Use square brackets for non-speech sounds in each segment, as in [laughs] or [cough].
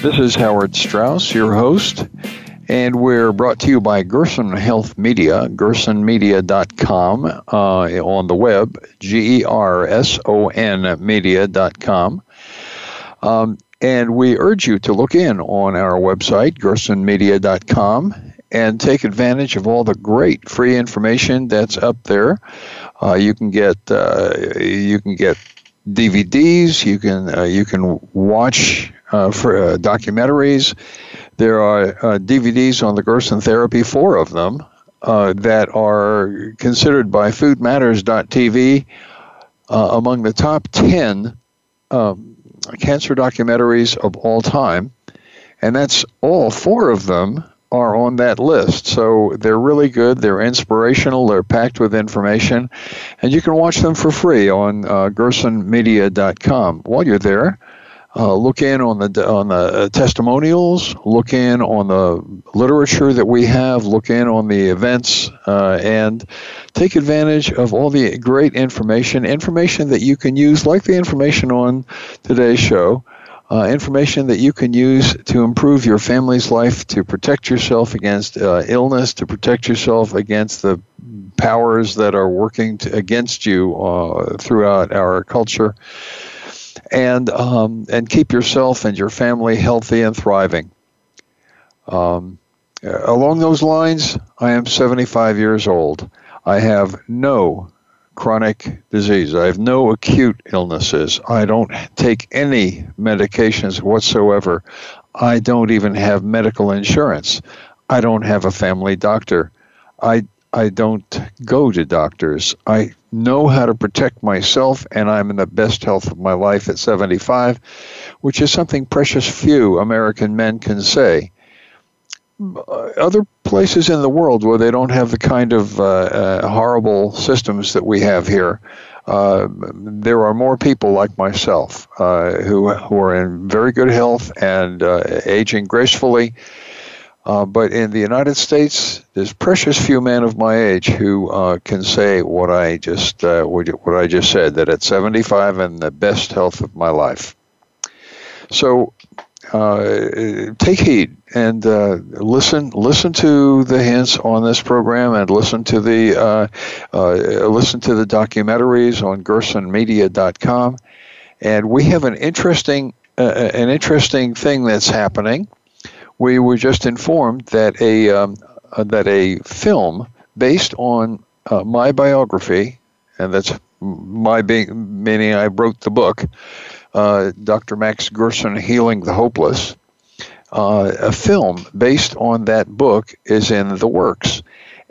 This is Howard Strauss, your host, and we're brought to you by Gerson Health Media, gersonmedia.com uh, on the web, G E R S O N media.com. Um, and we urge you to look in on our website, gersonmedia.com, and take advantage of all the great free information that's up there. Uh, you can get uh, you can get DVDs. You can uh, you can watch uh, for uh, documentaries. There are uh, DVDs on the Gerson therapy, four of them, uh, that are considered by FoodMatters.tv uh, among the top 10 um, cancer documentaries of all time. And that's all four of them are on that list. So they're really good. They're inspirational. They're packed with information. And you can watch them for free on uh, gersonmedia.com. While you're there, uh, look in on the on the uh, testimonials. Look in on the literature that we have. Look in on the events, uh, and take advantage of all the great information. Information that you can use, like the information on today's show. Uh, information that you can use to improve your family's life, to protect yourself against uh, illness, to protect yourself against the powers that are working to, against you uh, throughout our culture and um, and keep yourself and your family healthy and thriving. Um, along those lines, I am 75 years old. I have no chronic disease. I have no acute illnesses. I don't take any medications whatsoever. I don't even have medical insurance. I don't have a family doctor. I I don't go to doctors. I know how to protect myself, and I'm in the best health of my life at 75, which is something precious few American men can say. Other places in the world where they don't have the kind of uh, uh, horrible systems that we have here, uh, there are more people like myself uh, who, who are in very good health and uh, aging gracefully uh, but in the United States, there's precious few men of my age who uh, can say what I just uh, what I just said. That at 75, I'm the best health of my life. So uh, take heed and uh, listen listen to the hints on this program and listen to the listen to the documentaries on gersonmedia.com and we have an interesting an interesting thing that's happening we were just informed that a um, uh, that a film based on uh, my biography, and that's my being meaning I wrote the book, uh, Dr. Max Gerson, Healing the Hopeless. Uh, a film based on that book is in the works,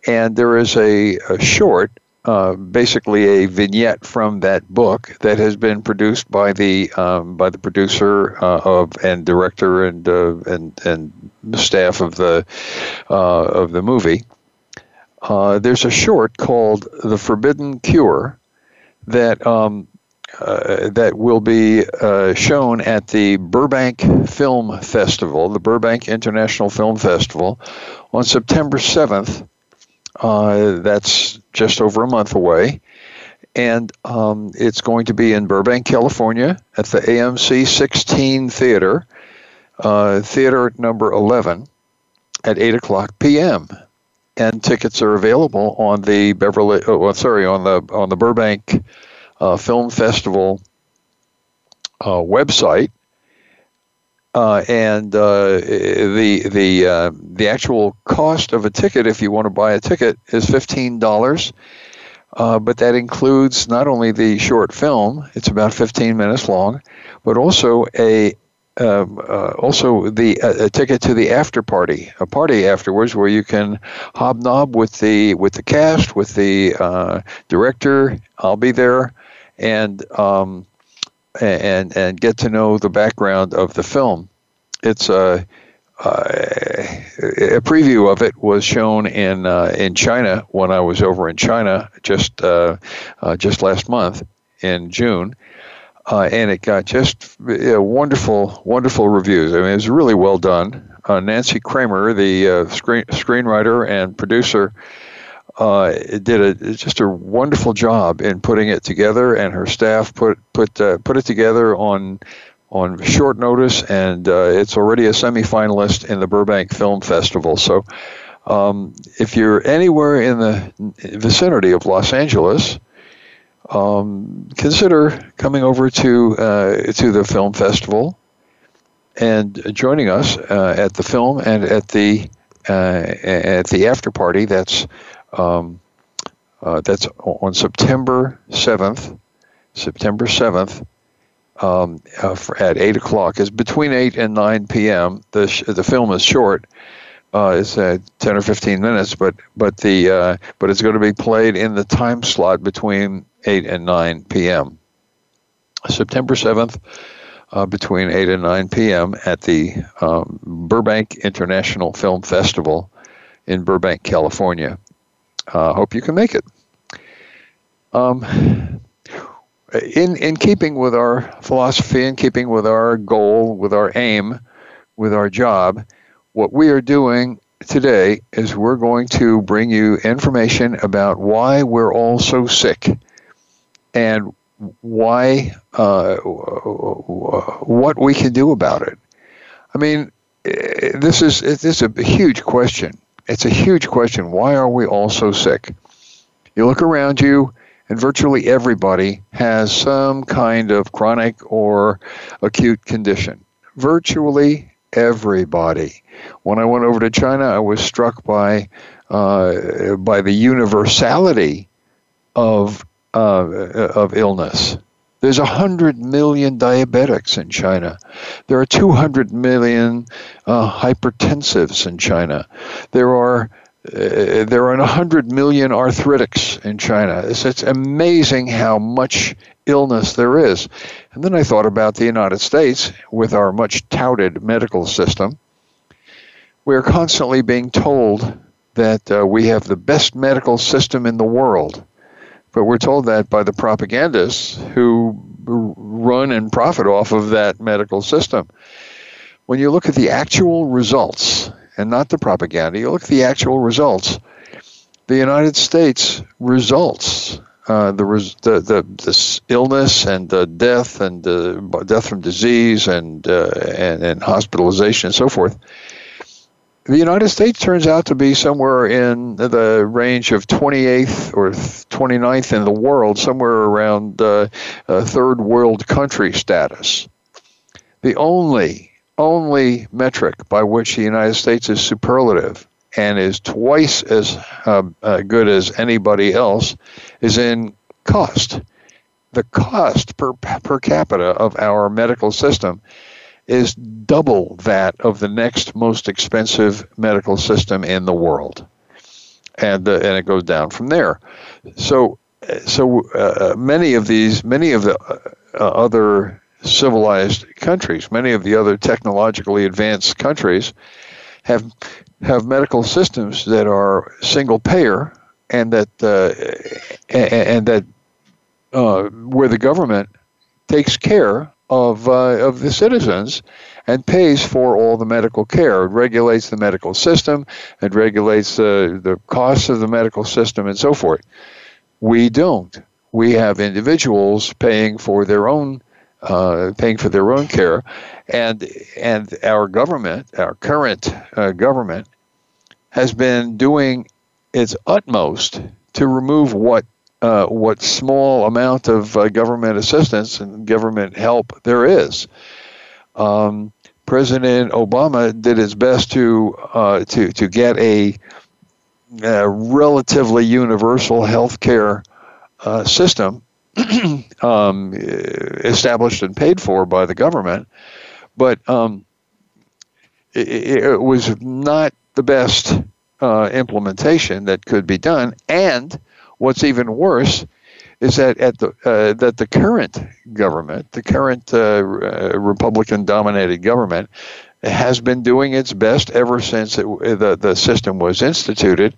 and there is a, a short uh, basically a vignette from that book that has been produced by the um, by the producer uh, of and director and uh, and and staff of the uh, of the movie. Uh, there's a short called "The Forbidden Cure" that um, that will be shown at the Burbank Film Festival, the Burbank International Film Festival, on September 7th uh, that's just over a month away. And um, it's going to be in Burbank, California at the AMC 16 Theater, uh, theater number 11 at 8 o'clock p.m. And tickets are available on the Beverly, oh, sorry, on the on the Burbank uh, Film Festival uh, website uh, and uh, the the uh, the actual cost of a ticket, if you want to buy a ticket, is fifteen dollars. Uh, but that includes not only the short film; it's about fifteen minutes long, but also a um, uh, also the uh, a ticket to the after party, a party afterwards where you can hobnob with the with the cast, with the director. I'll be there, and um, and and get to know the background of the film. It's a a preview of it was shown in uh, in China when I was over in China just uh, uh, just last month in June, uh, and it got just wonderful wonderful reviews. I mean, it was really well done. Uh, Nancy Kramer, the screen screenwriter and producer. Did a just a wonderful job in putting it together, and her staff put put put it together on on short notice, and uh, it's already a semifinalist in the Burbank Film Festival. So, um, if you're anywhere in the vicinity of Los Angeles, um, consider coming over to uh, to the film festival and joining us uh, at the film and at the uh, at the after party. That's um, uh, that's on September seventh. September seventh um, uh, at eight o'clock. It's between eight and nine p.m. The sh- the film is short. Uh, it's uh, ten or fifteen minutes, but but the uh, but it's going to be played in the time slot between eight and nine p.m. September seventh, uh, between eight and nine p.m. at the um, Burbank International Film Festival in Burbank, California. Uh, hope you can make it. Um, in in keeping with our philosophy, in keeping with our goal, with our aim, with our job, what we are doing today is we're going to bring you information about why we're all so sick and why uh, what we can do about it. I mean, this is this is a huge question. It's a huge question. Why are we all so sick? You look around you and virtually everybody has some kind of chronic or acute condition. Virtually everybody. When I went over to China, I was struck by uh, by the universality of uh, of illness. There's 100 million diabetics in China. There are 200 million uh, hypertensives in China. There are uh, there are 100 million arthritics in China. It's, it's amazing how much illness there is. And then I thought about the United States with our much touted medical system. We're constantly being told that uh, we have the best medical system in the world. But we're told that by the propagandists who run and profit off of that medical system. When you look at the actual results, and not the propaganda. You look at the actual results. The United States results, uh, the, res- the, the this illness and the death and uh, death from disease and, uh, and and hospitalization and so forth. The United States turns out to be somewhere in the range of 28th or 29th in the world, somewhere around uh, third world country status. The only only metric by which the United States is superlative and is twice as uh, uh, good as anybody else is in cost. The cost per, per capita of our medical system is double that of the next most expensive medical system in the world. And, uh, and it goes down from there. So, so uh, many of these, many of the uh, other civilized countries. Many of the other technologically advanced countries have have medical systems that are single payer and that uh, and, and, that uh, where the government takes care of uh, of the citizens and pays for all the medical care. It regulates the medical system. It regulates uh, the costs of the medical system and so forth. We don't. We have individuals paying for their own uh, paying for their own care, and and our government, our current uh, government, has been doing its utmost to remove what uh, what small amount of uh, government assistance and government help there is. Um, President Obama did his best to uh, to to get a, a relatively universal health care uh, system [clears throat] um, established and paid for by the government, but um, it, it, was not the best uh, implementation that could be done. And what's even worse is that at the uh, that the current government, the current uh, Republican-dominated government, has been doing its best ever since it, the, the system was instituted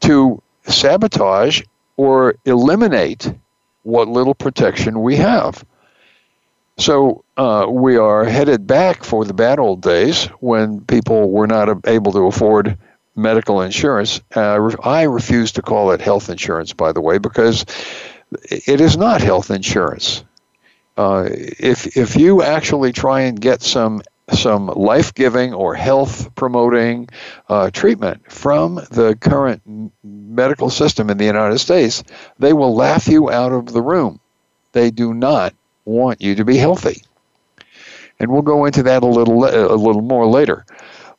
to sabotage or eliminate what little protection we have. So uh, we are headed back for the bad old days when people were not able to afford medical insurance. Uh, I refuse to call it health insurance, by the way, because it is not health insurance. Uh, if if you actually try and get some some life giving or health promoting uh, treatment from the current medical system in the United States, they will laugh you out of the room. They do not want you to be healthy. And we'll go into that a little a little more later.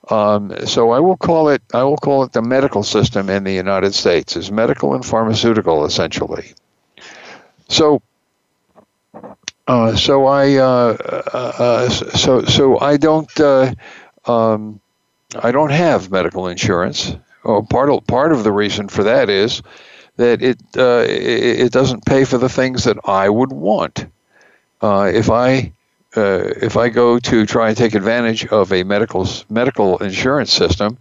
Um, so I will call it I will call it the medical system in the United States is medical and pharmaceutical essentially. So uh, so I uh, uh, uh so so I don't uh, um, I don't have medical insurance. Oh, part of part of the reason for that is that it uh, it, it doesn't pay for the things that I would want. if I uh, if I go to try and take advantage of a medical medical insurance system,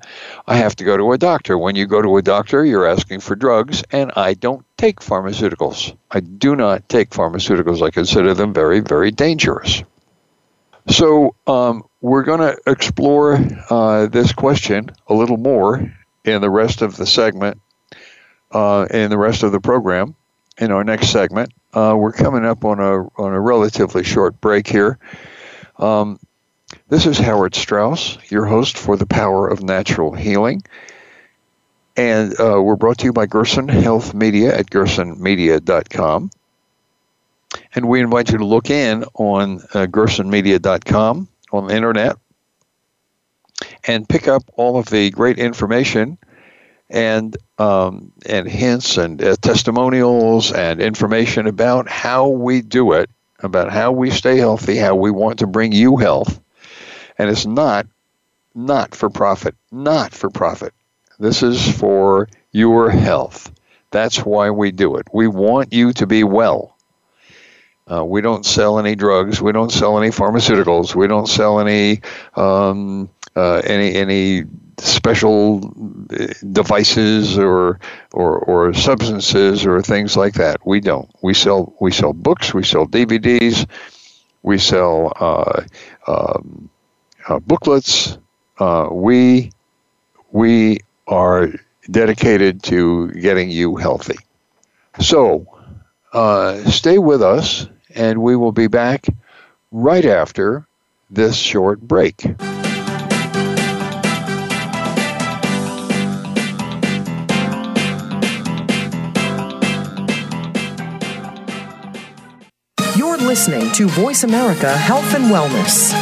I have to go to a doctor. When you go to a doctor, you're asking for drugs, and I don't take pharmaceuticals. I do not take pharmaceuticals. I consider them very, very dangerous. So um, we're going to explore uh, this question a little more in the rest of the segment, uh, in the rest of the program, in our next segment. Uh, we're coming up on a on a relatively short break here. Um, this is Howard Strauss, your host for the Power of Natural Healing, and uh, we're brought to you by Gerson Health Media at gersonmedia.com. And we invite you to look in on uh, gersonmedia.com on the internet and pick up all of the great information and um, and hints and uh, testimonials and information about how we do it, about how we stay healthy, how we want to bring you health, and it's not not for profit, not for profit. This is for your health. That's why we do it. We want you to be well. Uh, we don't sell any drugs. We don't sell any pharmaceuticals. We don't sell any um, uh, any any special uh, devices or, or or substances or things like that. We don't. We sell we sell books. We sell DVDs. We sell uh, um, uh, booklets. Uh, we we are dedicated to getting you healthy. So uh, stay with us, and we will be back right after this short break. Listening to Voice America Health and Wellness.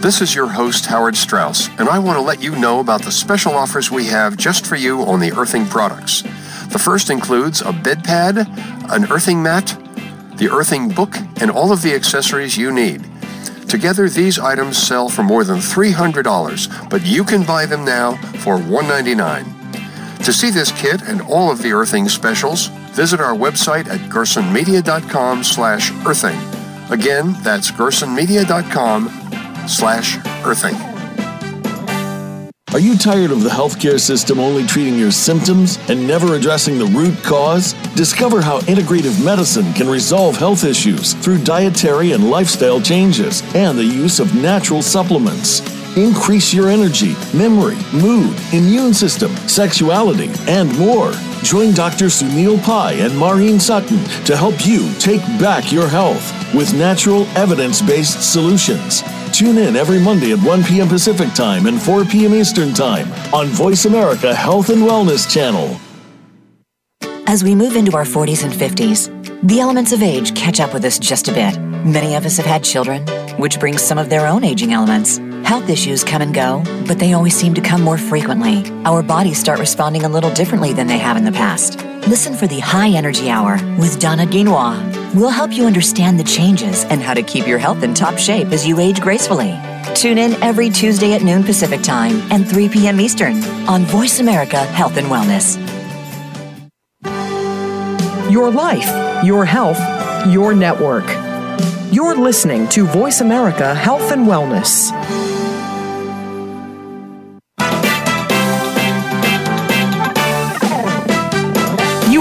This is your host, Howard Strauss, and I want to let you know about the special offers we have just for you on the earthing products. The first includes a bed pad, an earthing mat, the earthing book, and all of the accessories you need. Together, these items sell for more than $300, but you can buy them now for 199. To see this kit and all of the earthing specials, visit our website at gersonmedia.com slash earthing. Again, that's gersonmedia.com slash earthing. Are you tired of the healthcare system only treating your symptoms and never addressing the root cause? Discover how integrative medicine can resolve health issues through dietary and lifestyle changes and the use of natural supplements. Increase your energy, memory, mood, immune system, sexuality, and more. Join Dr. Sunil Pai and Maureen Sutton to help you take back your health with natural, evidence based solutions. Tune in every Monday at 1 p.m. Pacific Time and 4 p.m. Eastern Time on Voice America Health and Wellness Channel. As we move into our 40s and 50s, the elements of age catch up with us just a bit. Many of us have had children, which brings some of their own aging elements. Health issues come and go, but they always seem to come more frequently. Our bodies start responding a little differently than they have in the past. Listen for the High Energy Hour with Donna Guinois. We'll help you understand the changes and how to keep your health in top shape as you age gracefully. Tune in every Tuesday at noon Pacific Time and 3 p.m. Eastern on Voice America Health and Wellness. Your life, your health, your network. You're listening to Voice America Health and Wellness.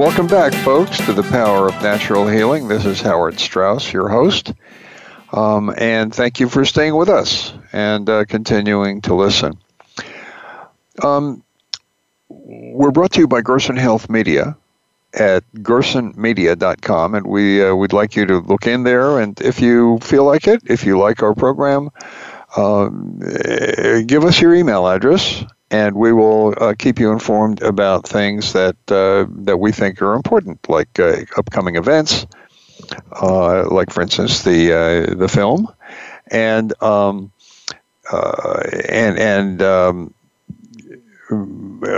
Welcome back, folks, to the Power of Natural Healing. This is Howard Strauss, your host. Um, and thank you for staying with us and uh, continuing to listen. Um, we're brought to you by Gerson Health Media at gersonmedia.com, and we uh, would like you to look in there. And if you feel like it, if you like our program, um, give us your email address, and we will uh, keep you informed about things that uh, that we think are important, like uh, upcoming events, uh, like for instance the uh, the film, and um, uh, and and um,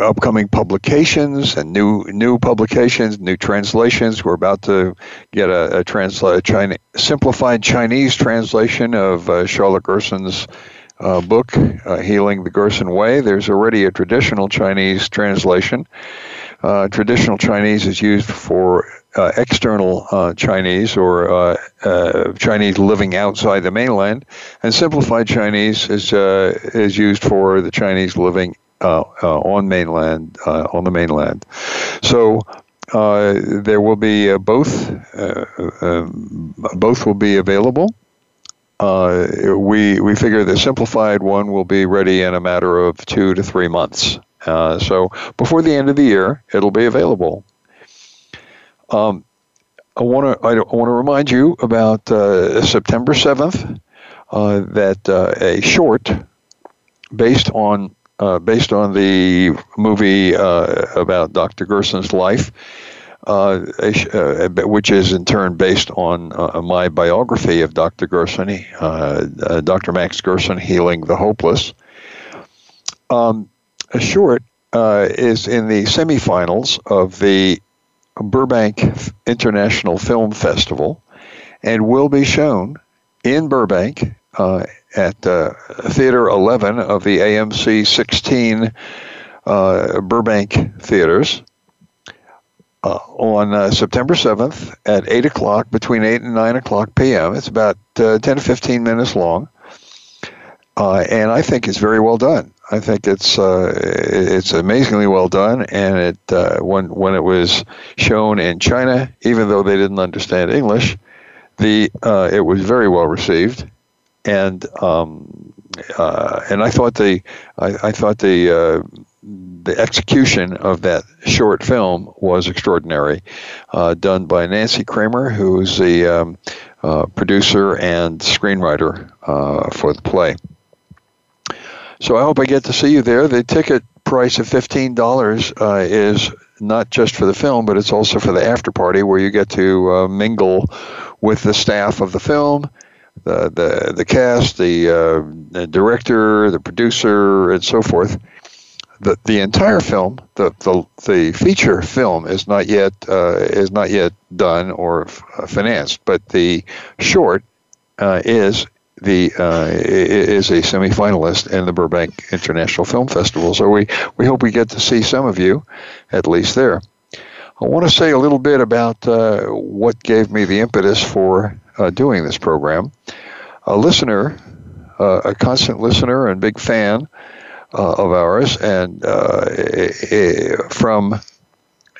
upcoming publications and new new publications, new translations. We're about to get a, a transla- China, simplified Chinese translation of Charlotte Gerson's uh, book, uh, Healing the Gerson Way. There's already a traditional Chinese translation. Uh, traditional Chinese is used for uh, external uh, Chinese or uh, Chinese living outside the mainland, and simplified Chinese is is used for the Chinese living on mainland on the mainland. So. there will be both. Um, both will be available. We we figure the simplified one will be ready in a matter of two to three months. so before the end of the year, it'll be available. Um, I want to I want to remind you about uh, September seventh. Uh, that uh, a short based on uh, based on the movie uh, about Dr. Gerson's life, uh, which is in turn based on my biography of Dr. Gerson, Dr. Max Gerson, Healing the Hopeless. Um, a short is in the semifinals of the Burbank International Film Festival and will be shown in Burbank uh, at uh, Theater 11 of the AMC 16 uh, Burbank theaters uh, on uh, September 7th at 8 o'clock, between 8 and 9 o'clock p.m. It's about uh, 10 to 15 minutes long. and I think it's very well done. I think it's uh, it's amazingly well done, and it uh, when when it was shown in China, even though they didn't understand English, the uh, it was very well received, and um, uh, and I thought the I, I thought the uh, the execution of that short film was extraordinary, uh, done by Nancy Kramer, who's the um, producer and screenwriter for the play. So I hope I get to see you there. The ticket price of fifteen dollars uh, is not just for the film, but it's also for the after party where you get to uh, mingle with the staff of the film, the the the cast, the, uh, the director, the producer, and so forth. The, the entire film, the, the the feature film, is not yet uh, is not yet done or f- financed, but the short uh, is the uh, is a semifinalist in the Burbank International Film Festival. So we, we hope we get to see some of you, at least there. I want to say a little bit about uh, what gave me the impetus for uh, doing this program. A listener, uh, a constant listener and big fan uh, of ours, and uh, from uh,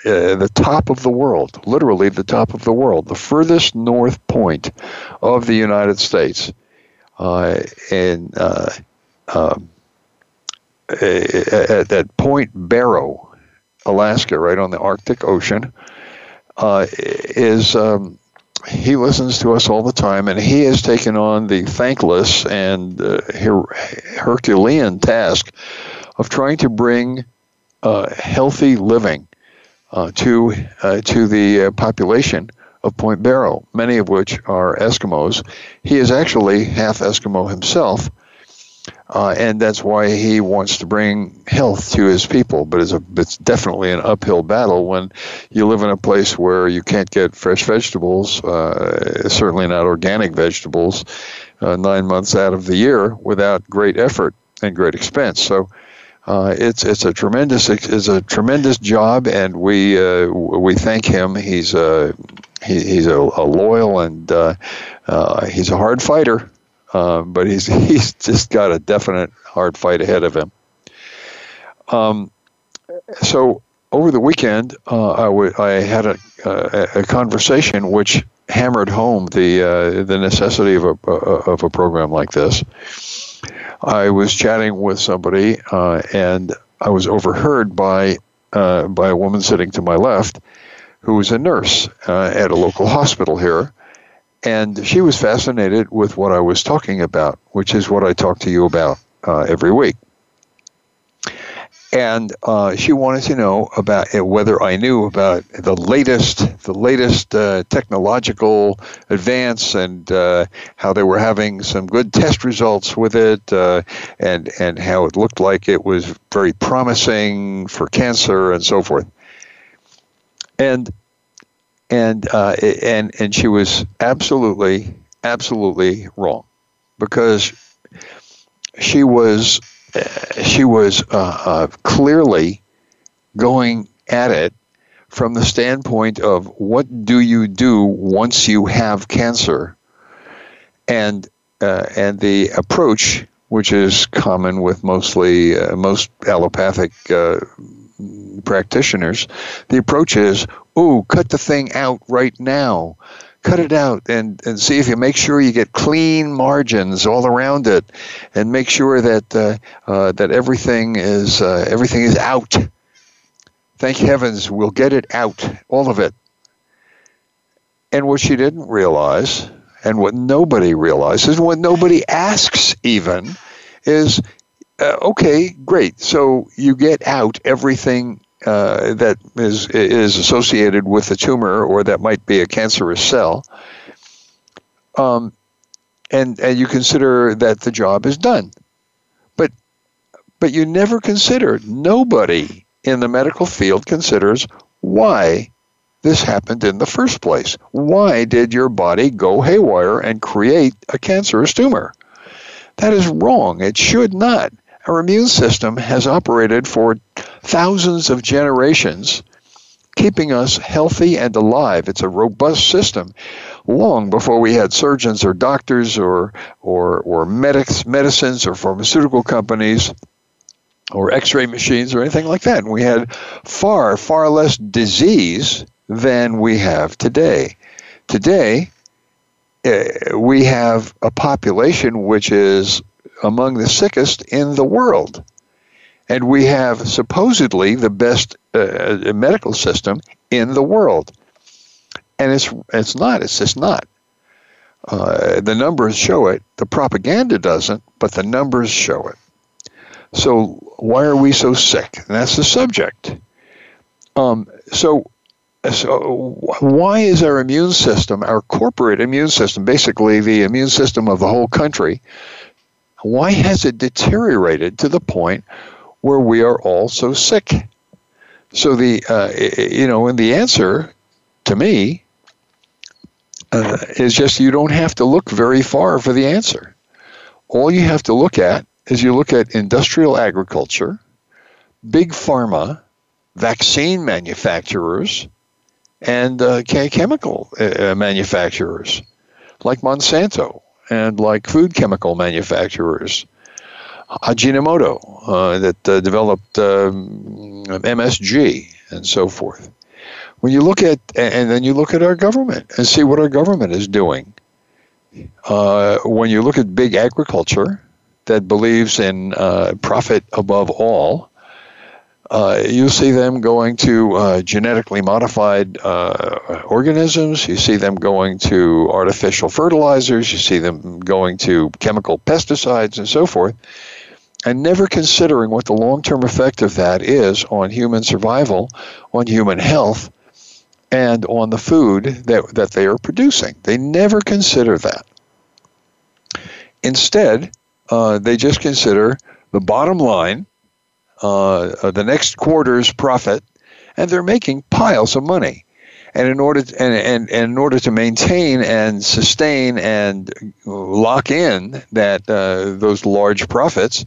the top of the world, literally the top of the world, the furthest north point of the United States, uh, um, at, at Point Barrow, Alaska, right on the Arctic Ocean, uh, is um, he listens to us all the time, and he has taken on the thankless and uh, her- Herculean task of trying to bring uh, healthy living uh, to uh, to the uh, population of Point Barrow, many of which are Eskimos. He is actually half Eskimo himself. Uh, and that's why he wants to bring health to his people. But it's, a, it's definitely an uphill battle when you live in a place where you can't get fresh vegetables, uh, certainly not organic vegetables, uh, nine months out of the year without great effort and great expense. So uh, it's it's a tremendous it's a tremendous job, and we uh, we thank him. He's a he, he's a, a, loyal and uh, uh he's a hard fighter, uh, but he's [laughs] he's just got a definite hard fight ahead of him. Um, so over the weekend, uh, I, w- I had a, a conversation which hammered home the the necessity of a of a program like this. I was chatting with somebody, uh, and I was overheard by uh, by a woman sitting to my left, who was a nurse uh, at a local hospital here, and she was fascinated with what I was talking about, which is what I talk to you about uh, every week and uh, she wanted to know about whether I knew about the latest, the latest uh, technological advance, and uh, how they were having some good test results with it, uh, and and how it looked like it was very promising for cancer and so forth. And and uh, and and she was absolutely absolutely wrong because she was she was uh, uh, clearly going at it from the standpoint of what do you do once you have cancer, and uh, and the approach, which is common with mostly uh, most allopathic uh, practitioners, the approach is, "Ooh, cut the thing out right now." cut it out and, and see if you make sure you get clean margins all around it and make sure that uh, uh, that everything is uh, everything is out. Thank heavens we'll get it out all of it. And what she didn't realize and what nobody realizes what nobody asks even is uh, okay great. So you get out everything uh, that is is associated with a tumor or that might be a cancerous cell, um, and and you consider that the job is done, but but you never consider nobody in the medical field considers why this happened in the first place. Why did your body go haywire and create a cancerous tumor? That is wrong. It should not. Our immune system has operated for thousands of generations, keeping us healthy and alive. It's a robust system. Long before we had surgeons or doctors or or or medics, medicines or pharmaceutical companies or X-ray machines or anything like that, and we had far far less disease than we have today. Today, uh, we have a population which is among the sickest in the world. And we have supposedly the best uh, medical system in the world. And it's, it's not, it's just not. Uh, the numbers show it. The propaganda doesn't, but the numbers show it. So why are we so sick? And that's the subject. Um, so, so why is our immune system, our corporate immune system, basically the immune system of the whole country, why has it deteriorated to the point where we are all so sick? So the uh, you know, and the answer to me uh, is just you don't have to look very far for the answer. All you have to look at is you look at industrial agriculture, big pharma, vaccine manufacturers, and uh, chemical uh, manufacturers like Monsanto and like food chemical manufacturers. Ajinomoto uh, that uh, developed um, MSG and so forth. When you look at, and then you look at our government and see what our government is doing. Uh, when you look at big agriculture that believes in uh, profit above all, uh, you see them going to uh, genetically modified organisms. You see them going to artificial fertilizers. You see them going to chemical pesticides and so forth, and never considering what the long term effect of that is on human survival, on human health, and on the food that, that they are producing. They never consider that. Instead, uh, they just consider the bottom line, uh, the next quarter's profit, and they're making piles of money. And in order to, and, and, and in order to maintain and sustain and lock in that uh, those large profits,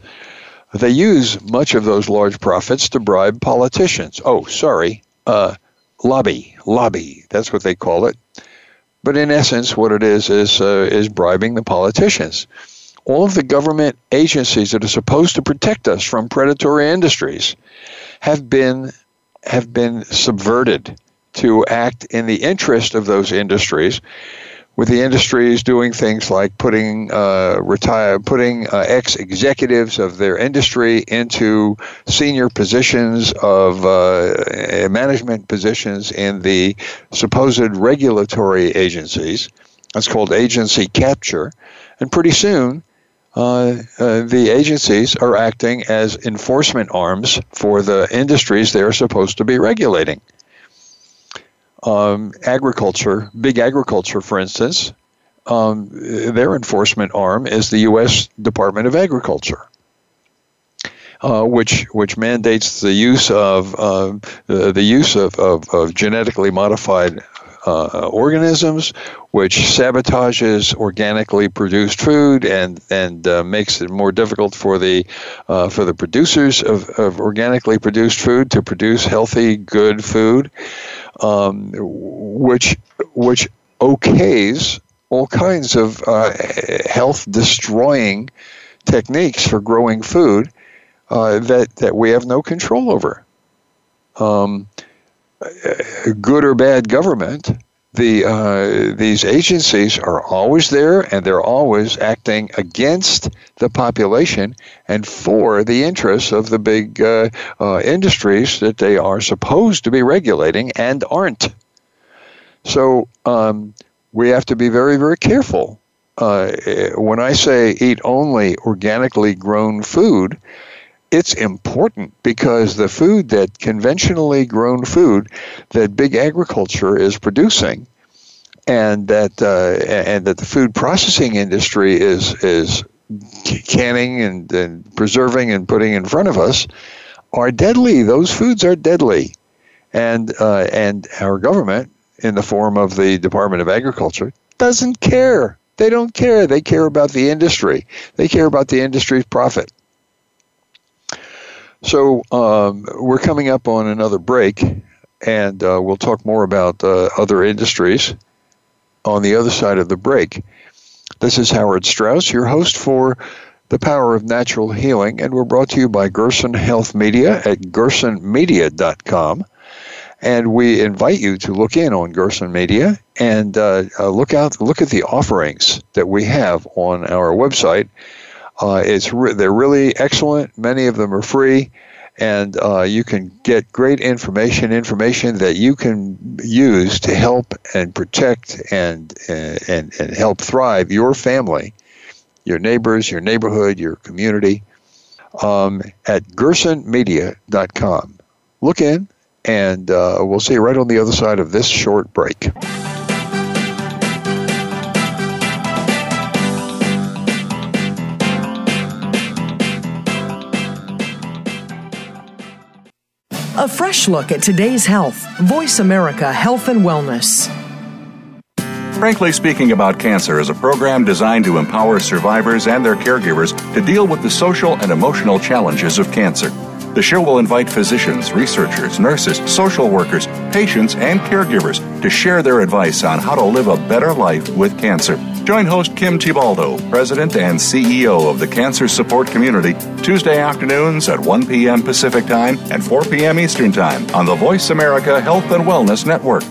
they use much of those large profits to bribe politicians. Oh, sorry, uh, lobby, lobby. That's what they call it. But in essence, what it is is uh, is bribing the politicians. All of the government agencies that are supposed to protect us from predatory industries have been have been subverted to act in the interest of those industries with the industries doing things like putting uh, retire, putting uh, ex executives of their industry into senior positions of uh, management positions in the supposed regulatory agencies. That's called agency capture, and pretty soon. Uh, uh, the agencies are acting as enforcement arms for the industries they are supposed to be regulating um, agriculture, big agriculture, for instance, um, their enforcement arm is the U.S. Department of Agriculture. Uh, which which mandates the use of uh, the, the use of, of, of genetically modified uh, organisms, which sabotages organically produced food and and uh, makes it more difficult for the uh, for the producers of, of organically produced food to produce healthy, good food um, which which okays all kinds of uh, health destroying techniques for growing food uh, that that we have no control over. Um, good or bad government the uh, these agencies are always there and they're always acting against the population and for the interests of the big uh, uh, industries that they are supposed to be regulating and aren't. So um, we have to be very very careful. Uh, when I say eat only organically grown food, it's important because the food that conventionally grown food that big agriculture is producing and that uh, and that the food processing industry is is canning and, and preserving and putting in front of us are deadly. Those foods are deadly, and uh, and our government, in the form of the Department of Agriculture, doesn't care. They don't care. They care about the industry. They care about the industry's profit. So um, we're coming up on another break, and uh, we'll talk more about uh, other industries on the other side of the break. This is Howard Strauss, your host for The Power of Natural Healing, and we're brought to you by Gerson Health Media at gersonmedia.com. And we invite you to look in on Gerson Media and uh, uh, look out, look at the offerings that we have on our website uh, it's re- they're really excellent. Many of them are free, and uh, you can get great information, information that you can use to help and protect and and and help thrive your family, your neighbors, your neighborhood, your community. Um, at gersonmedia.com. Look in, and uh, we'll see you right on the other side of this short break. A fresh look at today's health. Voice America Health and Wellness. Frankly Speaking About Cancer is a program designed to empower survivors and their caregivers to deal with the social and emotional challenges of cancer. The show will invite physicians, researchers, nurses, social workers, patients, and caregivers to share their advice on how to live a better life with cancer. Join host Kim Thiboldeaux, President and CEO of the Cancer Support Community, Tuesday afternoons at 1 p.m. Pacific Time and 4 p.m. Eastern Time on the Voice America Health and Wellness Network.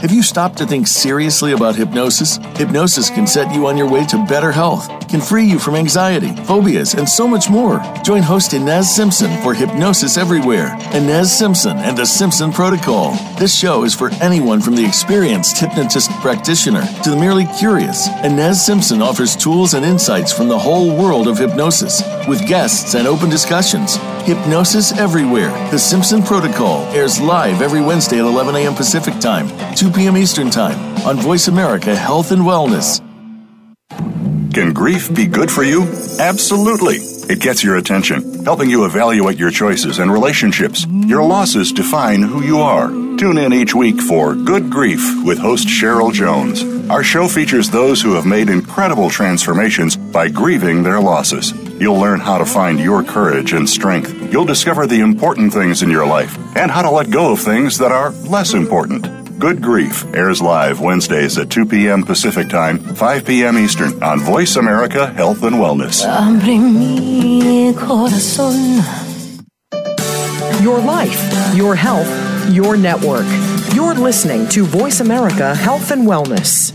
Have you stopped to think seriously about hypnosis? Hypnosis can set you on your way to better health, can free you from anxiety, phobias, and so much more. Join host Inez Simpson for Hypnosis Everywhere. Inez Simpson and the Simpson Protocol. This show is for anyone from the experienced hypnotist practitioner to the merely curious. Inez Simpson offers tools and insights from the whole world of hypnosis with guests and open discussions. Hypnosis Everywhere. The Simpson Protocol airs live every Wednesday at 11 a.m. Pacific Time, 2 p.m. Eastern Time on Voice America Health and Wellness. Can grief be good for you? Absolutely. It gets your attention, helping you evaluate your choices and relationships. Your losses define who you are. Tune in each week for Good Grief with host Cheryl Jones. Our show features those who have made incredible transformations by grieving their losses. You'll learn how to find your courage and strength. You'll discover the important things in your life and how to let go of things that are less important. Good Grief airs live Wednesdays at 2 p.m. Pacific Time, 5 p.m. Eastern on Voice America Health and Wellness. Your life, your health, your network. You're listening to Voice America Health and Wellness.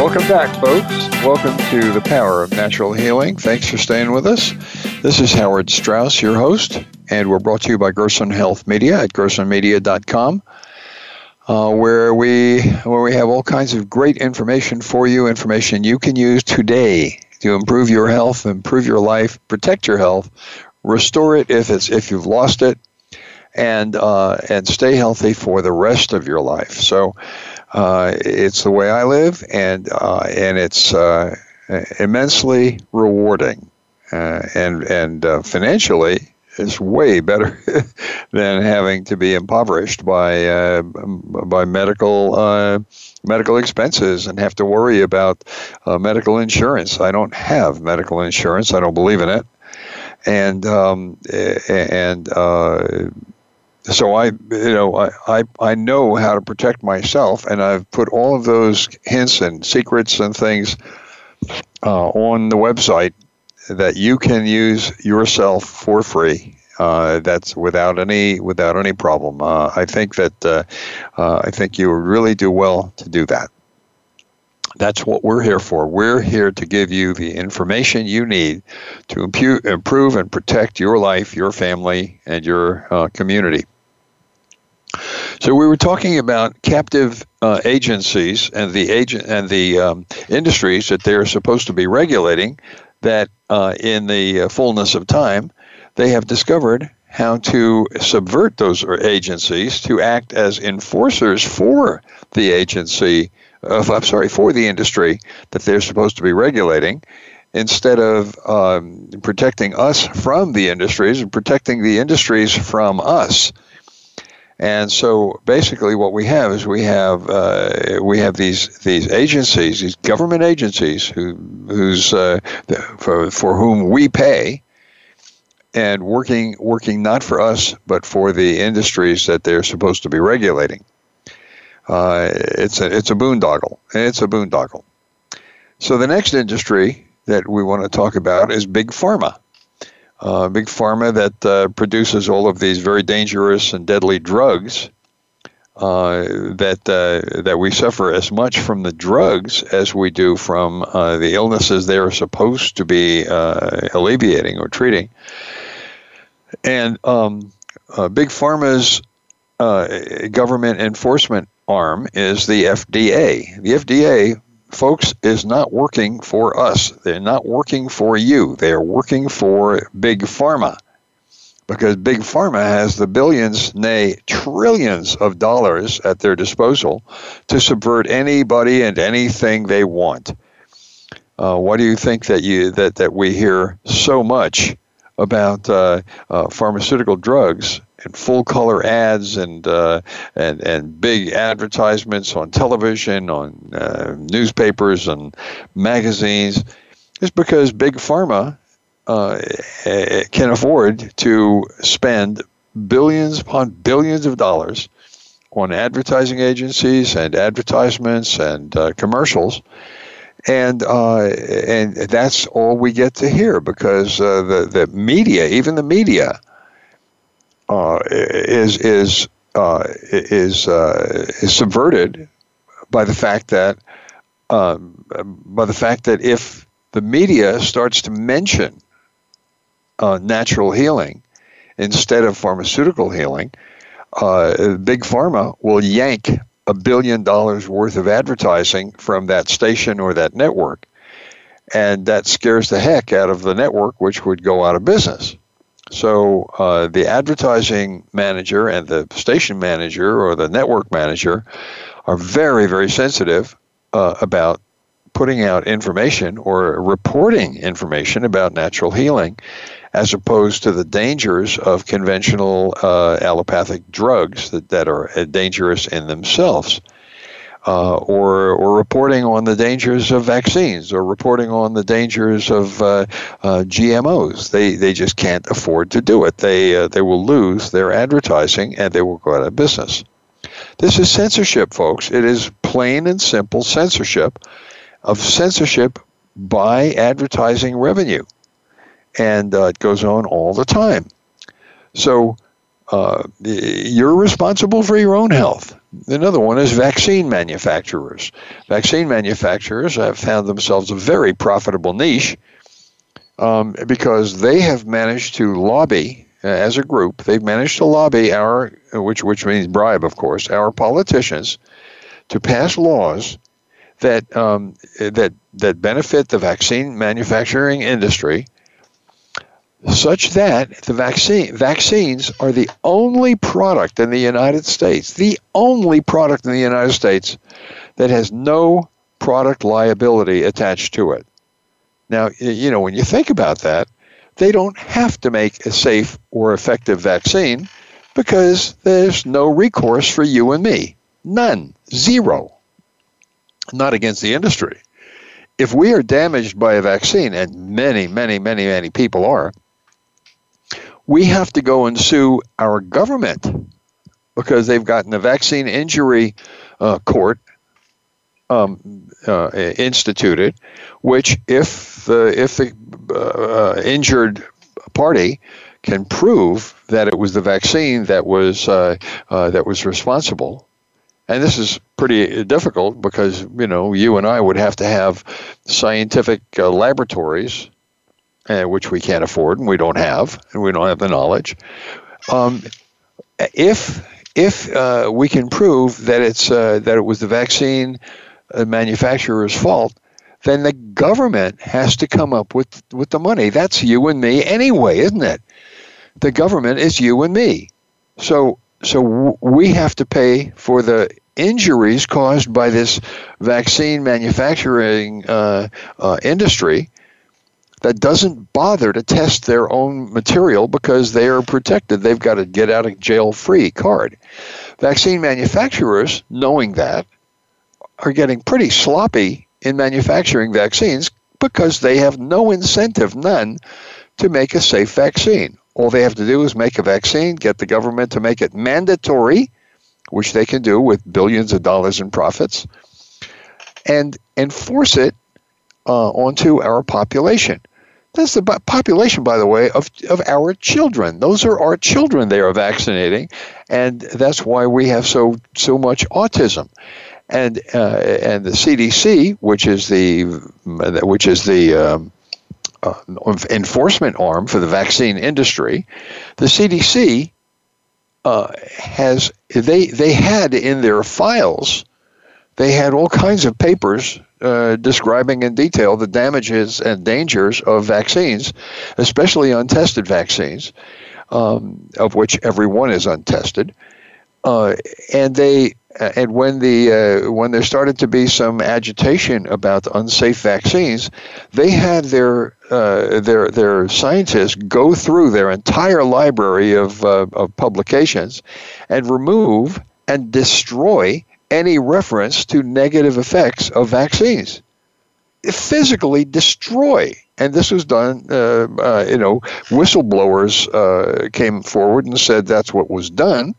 Welcome back, folks. Welcome to the Power of Natural Healing. Thanks for staying with us. This is Howard Straus, your host, and we're brought to you by Gerson Health Media at gersonmedia.com, uh, where we where we have all kinds of great information for you, information you can use today to improve your health, improve your life, protect your health, restore it if it's if you've lost it, and uh, and stay healthy for the rest of your life. So uh, it's the way I live, and uh, and it's uh, immensely rewarding, uh, and and uh, financially. It's way better [laughs] than having to be impoverished by uh, by medical medical expenses and have to worry about medical insurance. I don't have medical insurance. I don't believe in it, and um, and so I, you know, I, I, I know how to protect myself, and I've put all of those hints and secrets and things uh, on the website that you can use yourself for free. Uh, that's without any without any problem. Uh, I think that uh, uh, I think you would really do well to do that. That's what we're here for. We're here to give you the information you need to improve and protect your life, your family, and your uh, community. So we were talking about captive uh, agencies and the agent and the um, industries that they're supposed to be regulating. That uh, in the uh, fullness of time, they have discovered how to subvert those agencies to act as enforcers for the agency. Of, I'm sorry, for the industry that they're supposed to be regulating, instead of um, protecting us from the industries and protecting the industries from us. And so basically, what we have is we have uh, we have these these agencies, these government agencies, who who's uh, for for whom we pay, and working working not for us but for the industries that they're supposed to be regulating. Uh, it's a it's a boondoggle. It's a boondoggle. So the next industry that we want to talk about is big pharma uh, big pharma that uh, produces all of these very dangerous and deadly drugs. Uh, that uh, that we suffer as much from the drugs as we do from uh, the illnesses they are supposed to be alleviating or treating. And um, big pharma's government enforcement arm is the FDA. The FDA folks, is not working for us. They're not working for you. They're working for Big Pharma. Because Big Pharma has the billions, nay, trillions of dollars at their disposal to subvert anybody and anything they want. Uh, why do you think that you that, that we hear so much about uh, uh, pharmaceutical drugs and full color ads and uh, and and big advertisements on television, on uh, newspapers and magazines, is because big pharma uh, can afford to spend billions upon billions of dollars on advertising agencies and advertisements and uh, commercials. And uh, and that's all we get to hear because uh, the the media, even the media, uh, is is uh, is uh, is subverted by the fact that um, by the fact that if the media starts to mention uh, natural healing instead of pharmaceutical healing, big pharma will yank a billion dollars worth of advertising from that station or that network. And that scares the heck out of the network, which would go out of business. So uh, the advertising manager and the station manager or the network manager are very, very sensitive uh, about putting out information or reporting information about natural healing as opposed to the dangers of conventional uh, allopathic drugs that, that are uh, dangerous in themselves. Uh, or, or reporting on the dangers of vaccines, or reporting on the dangers of uh, uh, GMOs. They, they just can't afford to do it. They, uh, they will lose their advertising and they will go out of business. This is censorship, folks. It is plain and simple censorship of censorship by advertising revenue and uh, it goes on all the time. So uh, you're responsible for your own health. Another one is vaccine manufacturers. Vaccine manufacturers have found themselves a very profitable niche um, because they have managed to lobby uh, as a group. They've managed to lobby our, which which means bribe, of course, our politicians to pass laws that um, that that benefit the vaccine manufacturing industry such that the vaccine vaccines are the only product in the United States, the only product in the United States that has no product liability attached to it. Now, you know, when you think about that, they don't have to make a safe or effective vaccine because there's no recourse for you and me. None. Zero. Not against the industry. If we are damaged by a vaccine, and many, many, many, many people are, we have to go and sue our government because they've gotten a vaccine injury uh, court um, uh, instituted, which if the if the uh, injured party can prove that it was the vaccine that was uh, uh, that was responsible, and this is pretty difficult because you know you and I would have to have scientific uh, laboratories uh, which we can't afford and we don't have, and we don't have the knowledge. Um, if if uh, we can prove that it's uh, that it was the vaccine uh, manufacturer's fault, then the government has to come up with with the money. That's you and me anyway, isn't it? The government is you and me. So so we have to pay for the injuries caused by this vaccine manufacturing uh, uh, industry that doesn't bother to test their own material because they are protected. They've got a get out of jail free card. Vaccine manufacturers, knowing that, are getting pretty sloppy in manufacturing vaccines because they have no incentive, none, to make a safe vaccine. All they have to do is make a vaccine, get the government to make it mandatory, which they can do with billions of dollars in profits, and enforce it uh, onto our population. That's the population, by the way, of, of our children. Those are our children they are vaccinating, and that's why we have so so much autism. And uh, and the CDC, which is the which is the um, uh, enforcement arm for the vaccine industry, the CDC uh, has they they had in their files, they had all kinds of papers uh, describing in detail the damages and dangers of vaccines, especially untested vaccines, um, of which every one is untested. Uh, and they and when the uh, when there started to be some agitation about unsafe vaccines, they had their uh, their their scientists go through their entire library of uh, of publications and remove and destroy any reference to negative effects of vaccines. Physically destroy. And this was done, uh, uh, you know, whistleblowers uh, came forward and said that's what was done.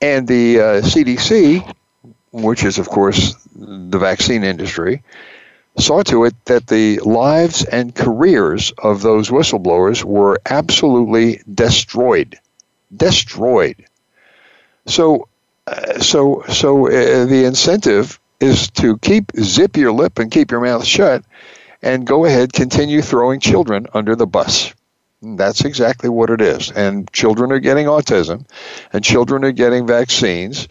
And the CDC, uh, which is, of course, the vaccine industry, saw to it that the lives and careers of those whistleblowers were absolutely destroyed. Destroyed. So so so uh, the incentive is to keep zip your lip and keep your mouth shut and go ahead continue throwing children under the bus. That's exactly what it is. And children are getting autism and children are getting vaccines.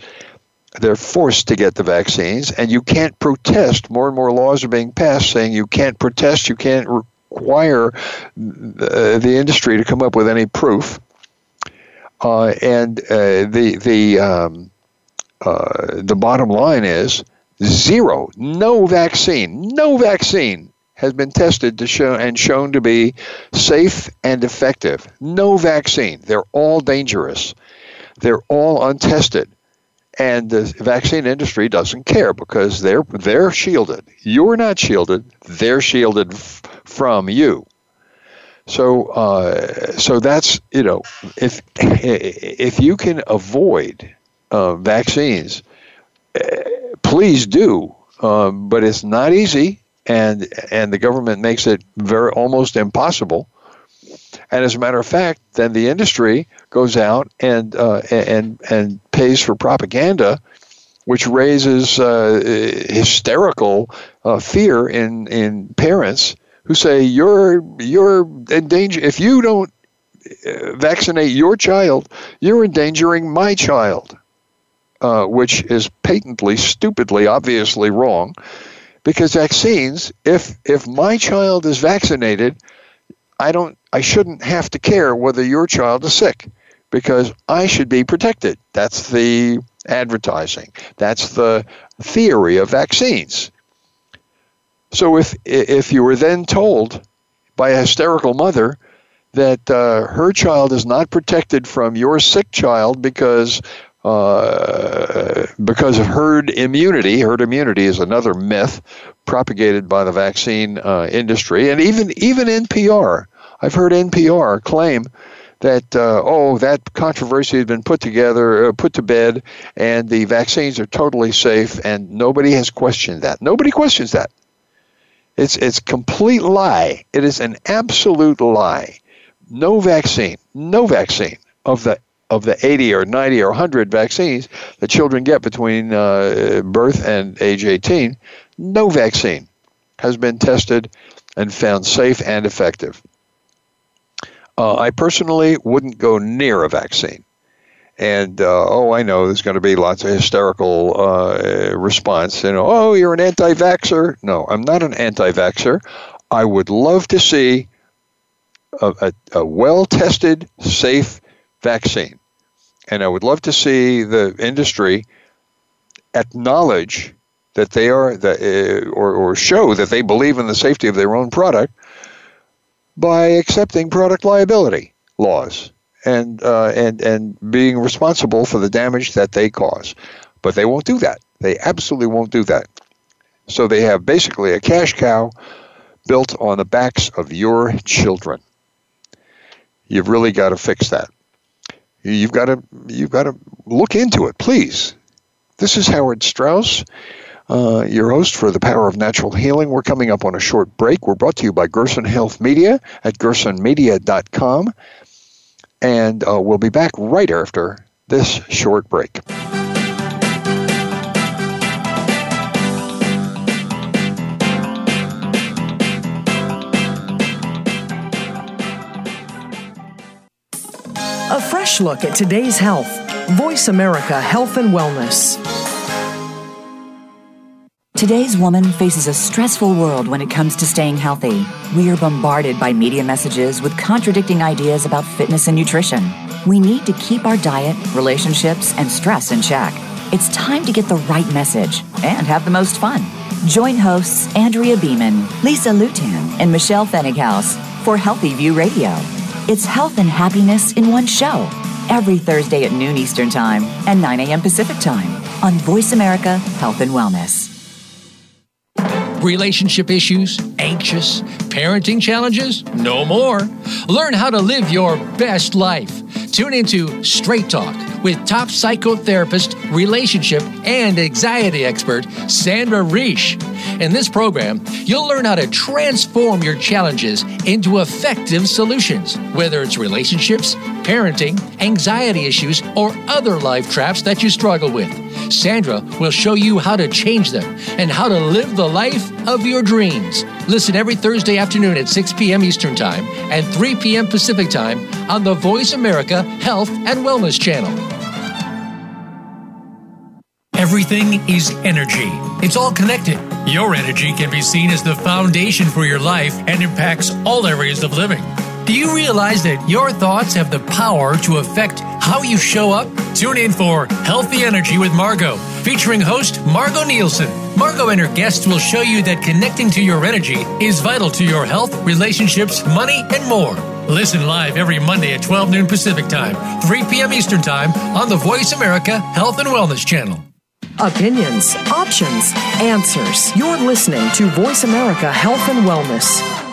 They're forced to get the vaccines and you can't protest. More and more laws are being passed saying you can't protest, you can't require the, the industry to come up with any proof. Uh, and uh, the the um, uh, the bottom line is zero, no vaccine, no vaccine has been tested to show and shown to be safe and effective. No vaccine. They're all dangerous. They're all untested. And the vaccine industry doesn't care because they're they're shielded. You're not shielded. They're shielded f- from you. So uh, so that's you know if if you can avoid uh, vaccines, please do. Um, but it's not easy, and and the government makes it very almost impossible. And as a matter of fact, then the industry goes out and uh, and and pays for propaganda, which raises uh, hysterical uh, fear in in parents who say you're you're in danger if you don't uh, vaccinate your child, you're endangering my child uh, which is patently, stupidly, obviously wrong, because vaccines, if if my child is vaccinated, I don't, I shouldn't have to care whether your child is sick, because I should be protected. That's the advertising. That's the theory of vaccines. So if if you were then told by a hysterical mother that uh, her child is not protected from your sick child because uh, because of herd immunity. Herd immunity is another myth propagated by the vaccine uh, industry, and even even NPR. I've heard NPR claim that uh, oh that controversy has been put together, uh, put to bed, and the vaccines are totally safe, and nobody has questioned that. Nobody questions that. It's it's complete lie. It is an absolute lie. No vaccine, no vaccine of the of the 80 or 90 or 100 vaccines that children get between uh, birth and age 18, no vaccine has been tested and found safe and effective. Uh, I personally wouldn't go near a vaccine. And uh, oh, I know there's going to be lots of hysterical uh, response. You know, oh, you're an anti-vaxer. No, I'm not an anti-vaxer. I would love to see a, a, a well-tested, safe vaccine. And I would love to see the industry acknowledge that they are, the, uh, or, or show that they believe in the safety of their own product by accepting product liability laws and, uh, and, and being responsible for the damage that they cause. But they won't do that. They absolutely won't do that. So they have basically a cash cow built on the backs of your children. You've really got to fix that. You've got to you've got to look into it, please. This is Howard Straus, uh, your host for the Power of Natural Healing. We're coming up on a short break. We're brought to you by Gerson Health Media at gersonmedia.com, and uh, we'll be back right after this short break. Fresh look at today's health. Voice America Health and Wellness. Today's woman faces a stressful world when it comes to staying healthy. We are bombarded by media messages with contradicting ideas about fitness and nutrition. We need to keep our diet, relationships, and stress in check. It's time to get the right message and have the most fun. Join hosts Andrea Beaman, Lisa Lutan, and Michelle Fennighaus for Healthy View Radio. It's health and happiness in one show. Every Thursday at noon Eastern Time and 9 a.m. Pacific Time on Voice America Health and Wellness. Relationship issues? Anxious? Parenting challenges? No more. Learn how to live your best life. Tune into Straight Talk with top psychotherapist, relationship, and anxiety expert Sandra Reisch. In this program, you'll learn how to transform your challenges into effective solutions, whether it's relationships, parenting, anxiety issues, or other life traps that you struggle with. Sandra will show you how to change them and how to live the life of your dreams. Listen every Thursday afternoon at 6 p.m. Eastern Time and 3 p.m. Pacific Time on the Voice America Health and Wellness Channel. Everything is energy. It's all connected. Your energy can be seen as the foundation for your life and impacts all areas of living. Do you realize that your thoughts have the power to affect how you show up? Tune in for Healthy Energy with Margot, featuring host Margot Nielsen. Margot and her guests will show you that connecting to your energy is vital to your health, relationships, money, and more. Listen live every Monday at 12 noon Pacific Time, 3 p.m. Eastern Time on the Voice America Health and Wellness Channel. Opinions, options, answers. You're listening to Voice America Health and Wellness.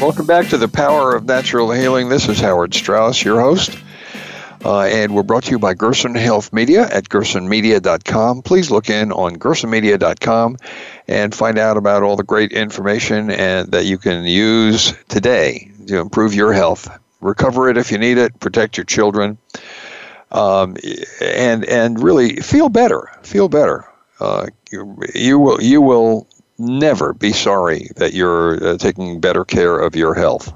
Welcome back to the Power of Natural Healing. This is Howard Straus, your host. Uh, and we're brought to you by Gerson Health Media at gersonmedia.com. Please look in on gersonmedia.com and find out about all the great information and that you can use today to improve your health. Recover it if you need it, protect your children, um, and and really feel better. Feel better. Uh, you, you will you will never be sorry that you're uh, taking better care of your health.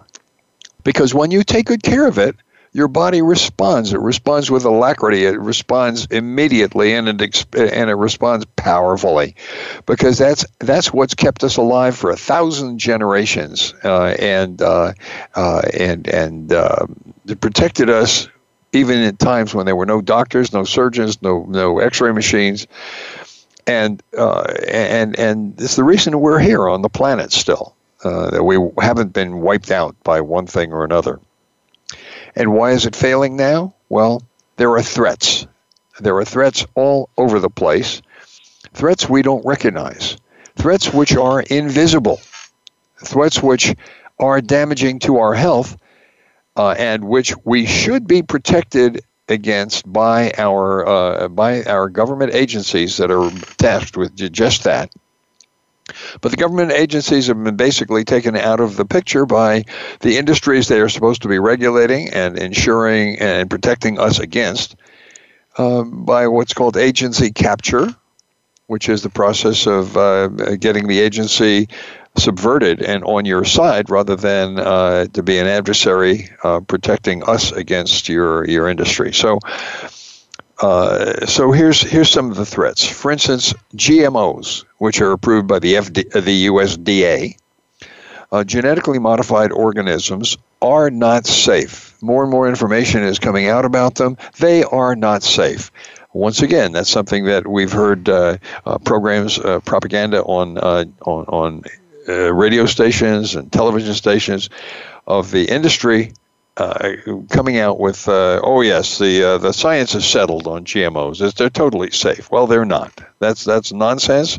Because when you take good care of it, your body responds. It responds with alacrity. It responds immediately, and it and it responds powerfully, because that's that's what's kept us alive for a thousand generations, uh, and uh, uh, and and uh, it protected us even in times when there were no doctors, no surgeons, no no X-ray machines and uh, and and it's the reason we're here on the planet still. Uh, that we haven't been wiped out by one thing or another. And why is it failing now? Well, there are threats. There are threats all over the place. Threats we don't recognize. Threats which are invisible. Threats which are damaging to our health uh, and which we should be protected against by our uh, by our government agencies that are tasked with just that. But the government agencies have been basically taken out of the picture by the industries they are supposed to be regulating and ensuring and protecting us against um, by what's called agency capture, which is the process of uh, getting the agency subverted and on your side rather than uh, to be an adversary uh, protecting us against your your industry. So. Uh, so here's here's some of the threats. For instance, GMOs, which are approved by the FD, uh, the USDA, uh, genetically modified organisms are not safe. More and more information is coming out about them. They are not safe once again, that's something that we've heard uh, uh, programs, uh, propaganda on on on uh, radio stations and television stations of the industry uh, coming out with, uh, oh yes, the uh, the science is settled on GMOs. they're totally safe. Well, they're not. That's that's nonsense,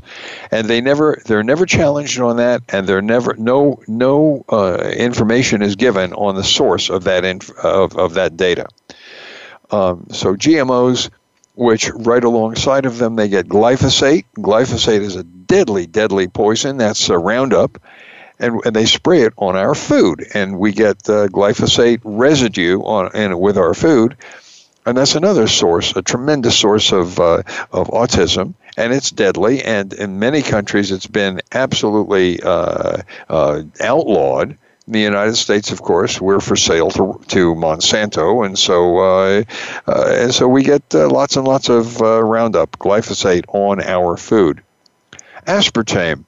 and they never they're never challenged on that, and they're never no no uh, information is given on the source of that inf- of of that data. Um, so GMOs which right alongside of them they get glyphosate. Glyphosate is a deadly, deadly poison. That's Roundup. And, and they spray it on our food, and we get uh, glyphosate residue on and with our food, and that's another source, a tremendous source of uh, of autism, and it's deadly. And in many countries, it's been absolutely uh, uh outlawed in the United States, of course, we're for sale to, to Monsanto, and so uh, uh, and so we get lots and lots of Roundup glyphosate on our food. Aspartame.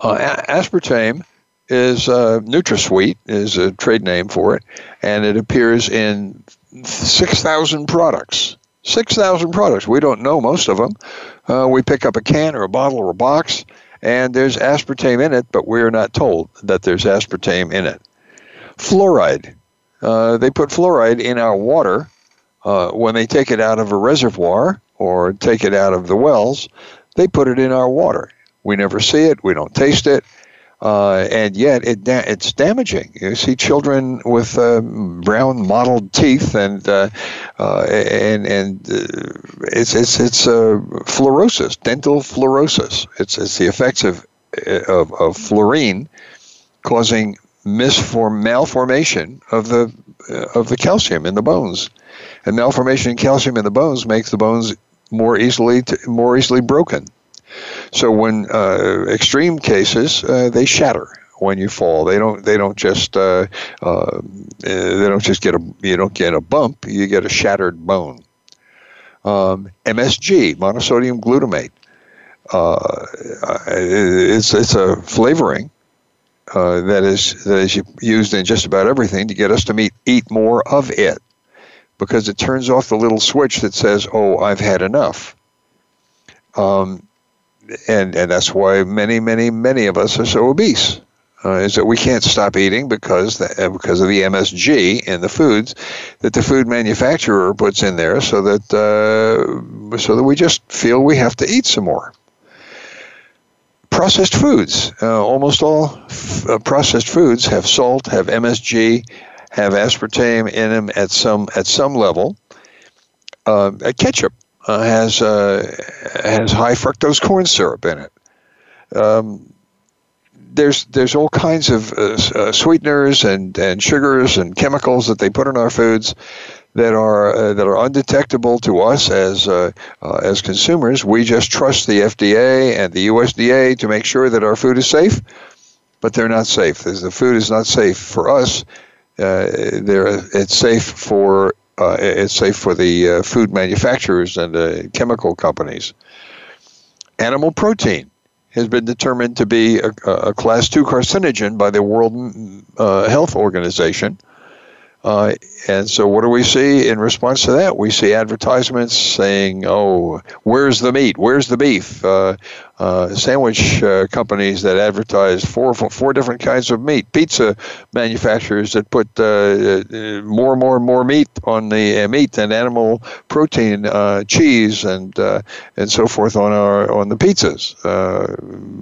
Uh, aspartame is uh, NutraSweet is a trade name for it, and it appears in six thousand products. Six thousand products. We don't know most of them. we pick up a can or a bottle or a box and there's aspartame in it, but we're not told that there's aspartame in it. Fluoride. Uh, they put fluoride in our water uh, when they take it out of a reservoir or take it out of the wells, they put it in our water. We never see it, we don't taste it, uh, and yet it da- it's damaging. You see children with uh, brown mottled teeth, and uh, uh and and uh, it's it's it's uh, fluorosis, dental fluorosis. It's it's the effects of of, of fluorine causing misform malformation of the of the calcium in the bones, and malformation in calcium in the bones makes the bones more easily t- more easily broken. So when uh, extreme cases, uh, they shatter when you fall. They don't. They don't just. Uh, uh they don't just get a. You don't get a bump. You get a shattered bone. Um, MSG, monosodium glutamate. Uh, it's it's a flavoring uh, that is that is used in just about everything to get us to meet, eat more of it, because it turns off the little switch that says, "Oh, I've had enough." Um, and and that's why many, many, many of us are so obese. Uh, is that we can't stop eating because the, uh, because of the MSG in the foods that the food manufacturer puts in there, so that uh, so that we just feel we have to eat some more processed foods. Uh, almost all f- uh, processed foods have salt, have MSG, have aspartame in them at some at some level. Uh, ketchup uh, has uh, has high fructose corn syrup in it. Um, there's there's all kinds of uh, sweeteners and, and sugars and chemicals that they put in our foods that are uh, that are undetectable to us as uh, uh, as consumers. We just trust the FDA and the USDA to make sure that our food is safe, but they're not safe. The food is not safe for us. Uh, it's safe for uh, it's safe for the uh, food manufacturers and chemical companies. Animal protein has been determined to be a, a class two carcinogen by the World Health Organization. Uh, and so, what do we see in response to that? We see advertisements saying, "Oh, where's the meat? Where's the beef?" Uh, uh, sandwich uh, companies that advertise four four different kinds of meat. Pizza manufacturers that put uh, uh, more and more and more meat on the meat and animal protein, cheese, and and so forth on our on the pizzas,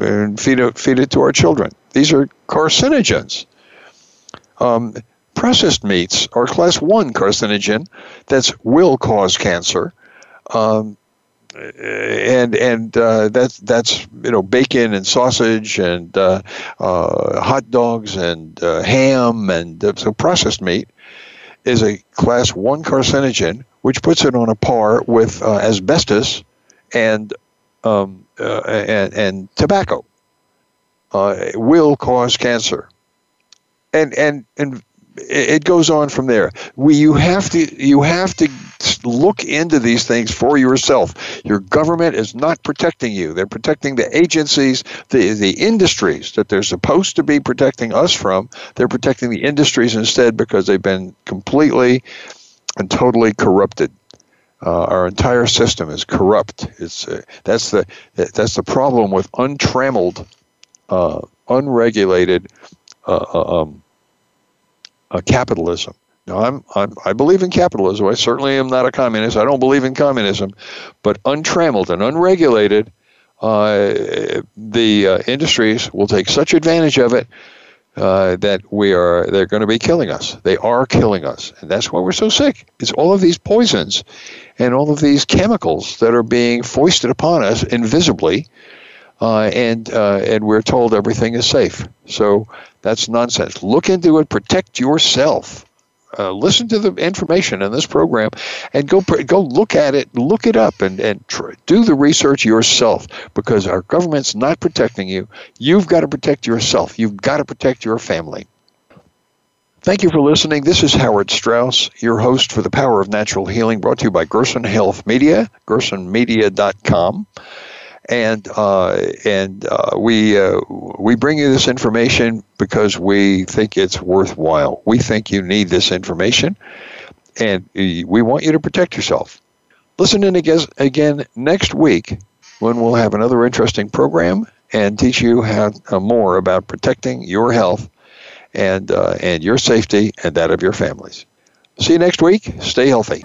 and feed it feed it to our children. These are carcinogens. Um, processed meats are class 1 carcinogen that will cause cancer. Um, and and uh, that's that's you know bacon and sausage and uh, uh, hot dogs and uh, ham and uh, so processed meat is a class one carcinogen, which puts it on a par with uh, asbestos and um, and, and tobacco. will cause cancer, and and and it goes on from there. We, you have to you have to look into these things for yourself. Your government is not protecting you. They're protecting the agencies, the the industries that they're supposed to be protecting us from. They're protecting the industries instead because they've been completely and totally corrupted. Uh, our entire system is corrupt. It's uh, that's the that's the problem with untrammeled, uh, unregulated. Uh, uh, um, uh, capitalism. Now, I'm, I'm, i believe in capitalism. I certainly am not a communist. I don't believe in communism, but untrammeled and unregulated, uh, the uh, industries will take such advantage of it uh, that we are they're going to be killing us. They are killing us, and that's why we're so sick. It's all of these poisons and all of these chemicals that are being foisted upon us invisibly, uh, and uh, and we're told everything is safe. So that's nonsense. Look into it. Protect yourself. Uh, listen to the information in this program and go go look at it, look it up, and and tr- do the research yourself because our government's not protecting you. You've got to protect yourself. You've got to protect your family. Thank you for listening. This is Howard Straus, your host for The Power of Natural Healing, brought to you by Gerson Health Media, gersonmedia.com and uh, and uh, we uh, we bring you this information because we think it's worthwhile. We think you need this information, and we want you to protect yourself. Listen in again, next week when we'll have another interesting program and teach you how uh, more about protecting your health and uh, and your safety and that of your families. See you next week. Stay healthy.